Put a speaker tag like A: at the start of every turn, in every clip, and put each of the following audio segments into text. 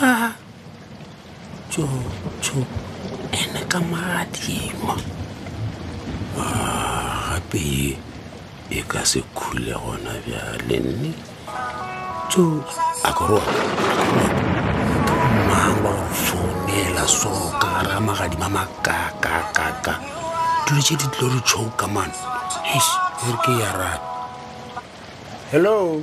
A: a tsotso ene ka madimo gape e ka se khule gona bjale nne tso a korona mang wa go founela so ka gare ga magadima makakakaka dilo tse di tlo re choka mane ere ke ya rata hello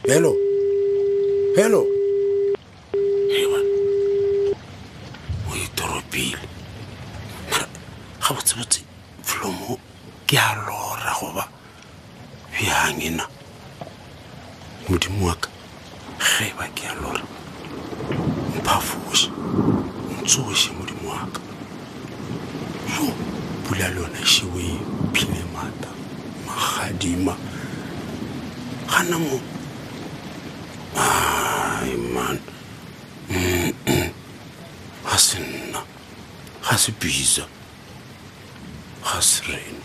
A: hello hello o itoropile mara ga botsebotse flomo ke a lora goba bjang ena modimo wa ka ge ba ke a lora mphafoše ntsoše modimo wa ka ao pula le yone šewe e phile mata magadima gana mo ai man ga se nna ga se bisa ga se rena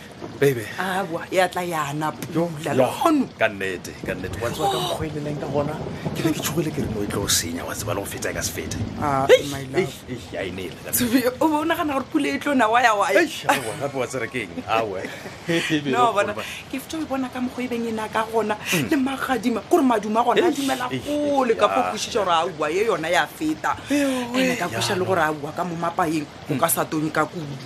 B: bebe
C: awa ya tla yana pula lehono
B: ka nnete ka nnete wa tseba ka mokgwa e leleng ka gona ke be ke tshogile ke re mo e tlo senya wa tseba le go feta e ka se fete
C: Ah, my love.
B: a e
C: nele ka Tsebe, o be o nagana gore pula e tlo na waya waya Eish, aowa,
B: gape wa tsere keng awe
C: no bona ke feta o e bona ka mokgwa e beng e na ka gona le magadima kore maduma gona a Eish, dumela eish, gole ka fo ya. kwešiša gore aowa ye yona ya feta ene ka kweša le gore aowa ka mo mapayeng o ka sa tone ka kudu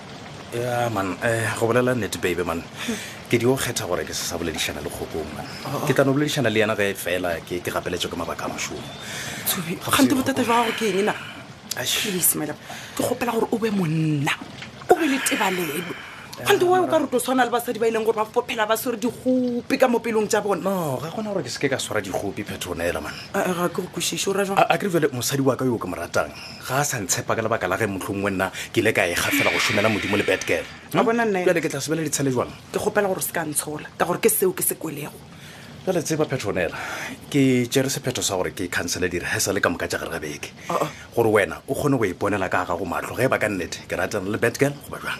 B: ya man eh, go bolela nete baby man ke dio kgetha gore ke se sa boledišana le kgokong man oh. ke tla no boledišana le yena ge fela ke gapeletso ke mabaka a mašomo
C: gante bothata jwa gago ke eng na please madam ke kgopela gore o be monna o be le tebalelo gante wa o ka roto tshwana le basadi ba e leng gore ba fophela ba swere digopi ka mopelong tša bona
B: no ga gona gore ke seke ka swara digopi phetho o neela man
C: eh, eh, ga ke go kwešiše o ra jwa
B: a kry jale mosadi wa ka yo ke mo ratang ga a sa ntshepa ka lebaka la ge motlhong we nna ke ile ka e gafela go šomela modimo le betgirl
C: a bona nna
B: jale ke tla sobela ditshele jwang
C: ke kgopela gore se ka ntshola ka gore ke seo ke se kwelego
B: jale tseba petronela ke tsere sephetho sa gore ke khansele direhersal le ka moka tša gare ga beke
C: Uh-uh.
B: gore wena o kgone go iponela ka gago matlho ge e ba ka nnete ke ratana le betgirl goba jwang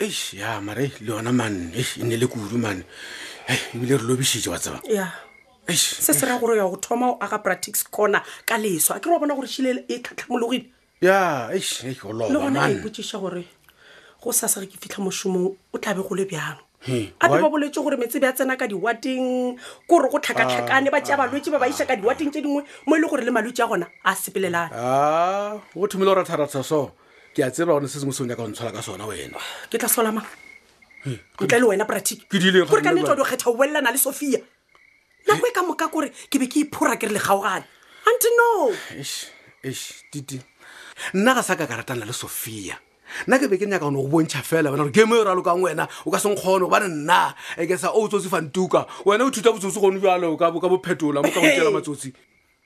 A: eish ya mare le yona man eish e ne le kudu man Hey, ebile re lobišitše wa tseba
C: ya
A: Eish,
C: se se ra gore ya go thoma o aga practice corner ka leswa ke re wa bona gore šile e tlhatlhamologile
A: ya eish eish, go
C: le
A: loba
C: gona a
A: man
C: ipotsiša gore go sasa ge ke fitlha mošomong o tlabe go le bjang
A: He,
C: a be
A: why?
C: ba boletse gore metse be a tsena ka diwateng kore go tlhakatlhakane ba tšea balwetse ba ba iša ka diwateng tše dingwe mo e le gore le malwetse a gona a sepelelana
A: a Ah, go thomile go ratharatha so ke a tseba gone se sengwe se o nyaka go ntshola ka sona wena
C: ke tla sola mang ntle le wena pratic
A: Ke di ile
C: gore ka
A: kganne
C: nnete
A: ba-
C: wa di o kgetha o bolelana le sophia nako e ka moka kore ke be ke iphora ke re le kgaogane ante no
A: Eish, eish, titi nna ga sa ka ka ratana le sophia nna ke be ke nyaka gone go bontšha fela wena gore game e ralokang wena o ka senkgone gobane nna e ke sa o tsotsi fantuka wena o thuta botsotsi gone bjalo o ka bo- ka bophetola mo ka botšela matsotsi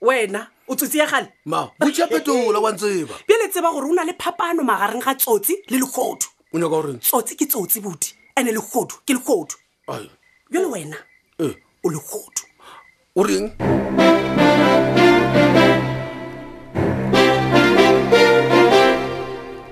C: wena o tsotsi ya gale
A: ma botšha phetola wa ntseba
C: bjale tseba gore o na le phapano magareng ga tsotsi le legodu
A: o nyaka goreng
C: tsotsi ke tsotsi bodi ande legodu ke legodu bjale wena
A: eh.
C: o legodu
A: o reng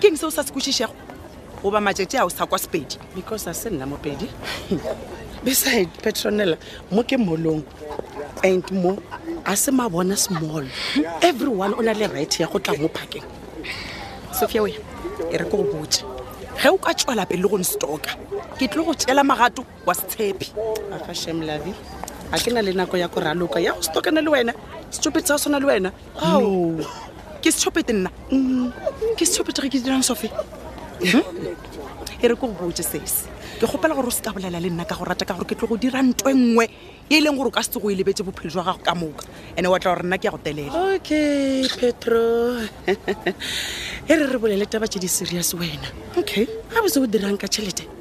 C: ke eng se o sa se kwešišego goba matšatši a o sa kwa sepedi
D: because a se nna mopedi beside petronella mo ke molong and mo a se ma bona small everyone o na le right ya go tla mo phakeng
C: sophia oya e re ko go botse ge o ka tswela pele le go nstoka ke tlo go tšela magato wa setshepi
D: aga shemlavi ga ke na le nako ya go raloka ya go setokana le wena setšopete sa go tshwana le wena
C: ao ke setšopete nna mm. ke setšopete ge ke dirang sofe hmm? e re ko go botse sese ke kgopela gore o se ka bolela le nna ka go rata ka gore ke tlo go dira nto e nngwe e leng gore o ka se tse go e lebetse bophelo jwa gago ka moka ande wa tla gore nna ke ya go telela
D: okay petro e re re bolele taba tse di serious wena
C: okay
D: ga bose o dirang ka tšhelete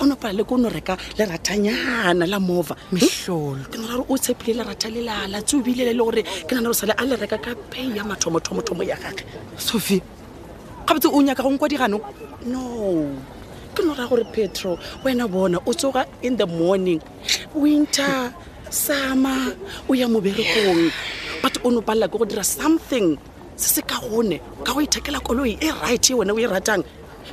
D: o no pala le ko o no reka lerathanyana la mova
C: mehlolo
D: ke nagare o tshepile leratha le lala tse o bile le le gore ke nana gore sale a le reka ka pay ya mathomothomothomo ya gage
C: sophie ga botse o nyaka gong kwa diganong
D: no ke no raya gore petro wena bona o tsoga in the morning winter sama o ya moberekong but o no palela ke go dira something se se ka gone ka go ithekela koloi e right e wena o e ratang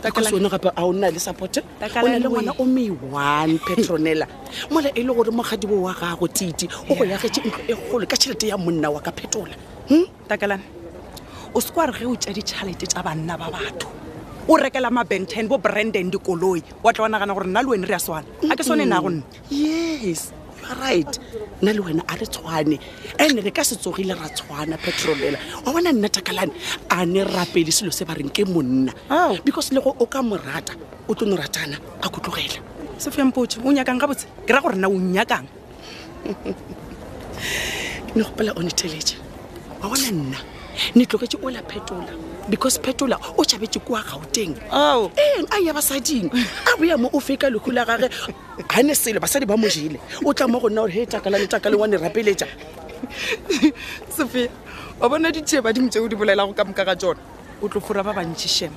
D: because wena gape a o nna le support o na le ngwana o me one petronela mola e le gore mogadibo wa gago titi o go yagetše ntlo e golo ka tšhelete ya monna wa ka phetola hmm?
C: takelane o se kwa re ge o tša ditšhalete tša banna ba batho o rekela mabenten bo branden dikoloi wa tla wa nagana gore nna le wene re ya swana a ke swane nago nna
D: yes you're right nna le wena a re tshwane and re ka se tsogile ra tshwana petrolela wa bona nna takalane a ne rapele selo se ba reng ke monna
C: Ao.
D: because le go o ka mo rata o tlo no ratana a kutlogela
C: sefempote o nyakang gabotse ke ra gore na o nyakang
D: ke ne gopela o netheletše wa bona nna ne tlogetše o la phetola because phetola o tšhabetše kua gauteng
C: ao
D: eng a ya basading a boya mo o fe ka lehu la gage ga ne selo basadi ba mo jele o tla mo go nna gore he takalane takaleng wa ne rapeletša
C: sofia wa bona ditšheba dingwe tse o di bolelago ka moka ga tsona o tlo fora ba bantši shem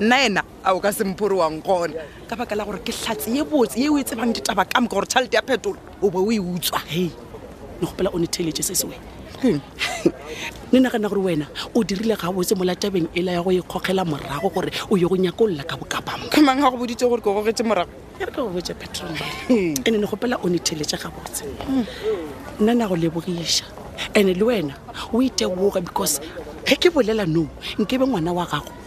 C: nna ena a o ka semphore wa nkgona ka baka la gore ke hlatse ye botse ye o e tsebang ditaba ka moka gore tšhalete ya phetola o be o e utswa
D: he ne gopela o ne theletše se sewe ne nagana gore wena o dirile ga botse mo latabeng e la ya go e kgogela morago gore o ye go nyakolola ka bokapamo
C: ka mang ga go boditse gore ke gogetse morago
D: e re ka go botse petrol ene hmm. ne gopela o ne theletše ga botse hmm. nna na go lebogiša ande le wena o iteboga because ge ke bolela no nkebe ngwana wa gago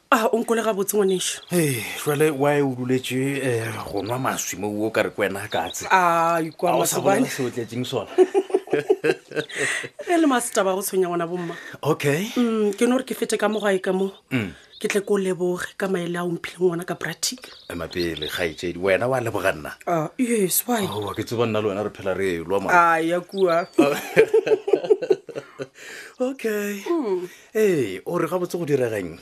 D: a o nkole gabotse ngwaneso
B: ee jale wa e o duletse um eh, go nwa maswi mo o ka re ko wena katse
D: a ikwa
B: se o tletseng sona
D: ge le masetaba go tshwenya ngwana bomma
B: okay
D: mm, ke no gore ke fete ka mogae ka mo mm. ke tle ko leboge ka maele a omphileng ngwana ka pratic
B: emapele gaetsedi wena wa leboga nna ah,
D: yes wy
B: oh, ke tseba nna le wena re phela re elwa
D: ya kua
B: okay mm. ee o re gabotse go diregeng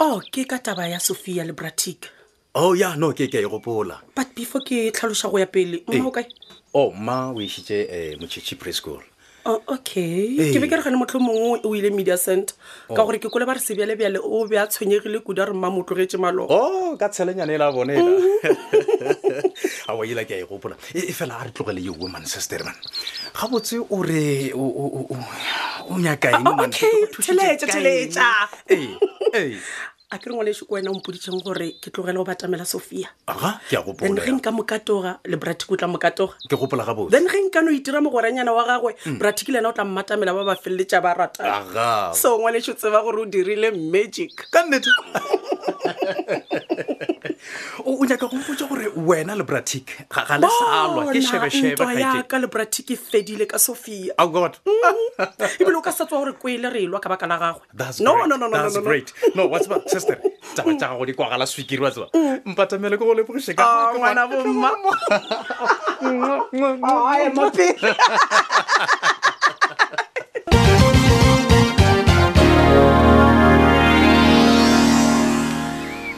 D: oh ke ka taba ya sophia le bratic
B: oh ya no ke ke e gopola
D: but before ke tlhaloša go ya pele mma o kae
B: o oh, mma o išitše um eh, motšhetši preschool
D: Oh, okay ke be ke re gane motlho mongwe o ile media center ka oh. gore ke kole ba re sebjale bjale o be a tshwenyegile kuda re mma motlogetse malo
B: o oh, ka tshelenyane e la bone ela mm. a wa ela ke a e gopola e, e fela a re tlogele yo wo man sister man ga botse o re o nyakaengtheletšatheletša
D: a ke re ngwaleso ko wena o mpoditseng gore ke tlogele go batamela sophia
B: aga ke a gopola
D: ge nka mokatoga le bratiki o tla mokatoga
B: ke gopola ga botse
D: then ge nka no itira mogoranyana wa gagwe mm. bratiki le yena o tla mmatamela ba ba feleletša ba rata
B: aga
D: so ngwaleso tseba gore o dirile magic
B: ka nnete o o nyaka go mpotsa gore wena le bratic ga ga le salwa ke shebeshebe Bona,
D: ntwa
B: ya
D: kgaetšedi. ka le bratic e fedile ka sophia
B: Oh, God.
D: ebile o ka sa tswa gore kwele re elwa ka baka la gagwe
B: That's
D: no
B: great.
D: no no no no
B: That's
D: no, no.
B: great. No, wa tseba, sister, taba tša gago di kwagala swikiri wa tseba mpatamele ke go lepogiše ka-
D: Ah,
E: ka- ngwana ka- bomma Ai, mo pele.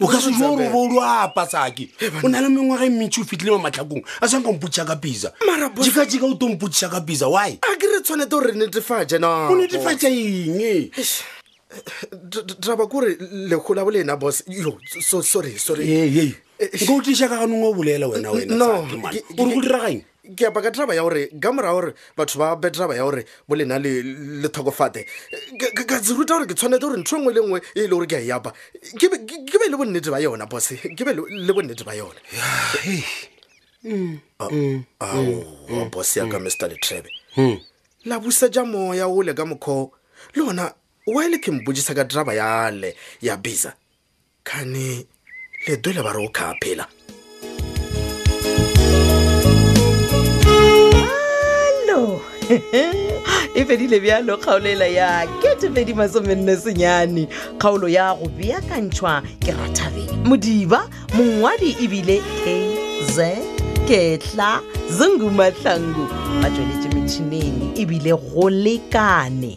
F: o ka se jo gore bo lo apa sake o na le mengwaga e mentsi o fitlhile mo matlhakong a sa nka mpotšiša ka
E: pisa jika
F: jika o to mpotšiša ka pisa why
E: a ke re tshwanete gore re netefatse na
F: o netefatsa eng
E: draba kore legola bo lena bos yo sorry sorry
F: ee nka o tliša ka ganong o bolela wena wena o re go diragaeng
E: ke apa ka taba ya gore ka mora gore batho ba be taba ya gore bo lena le le thokofate ka se ruta gore ke tshwanetse gore ntho e nngwe le nngwe e le gore ke a e apa ke be le bonnete ba yona bose ke be le bonnete ba yone ao bose ya ka mr letrebe hmm. la busetša moya o le ka mokgwa le ona wa e le ke mpodisa ka taba yale ya bisa kane leto le ba re o kha phela
G: alo e fedile bjalo kgaolela ya kete pedi masomenne senyane kgaolo ya go beakantšhwa ke rathabeng modiba mongwadi ebile kz ketla zungumatlhangu ba tsweletše metšhineng ebile go lekane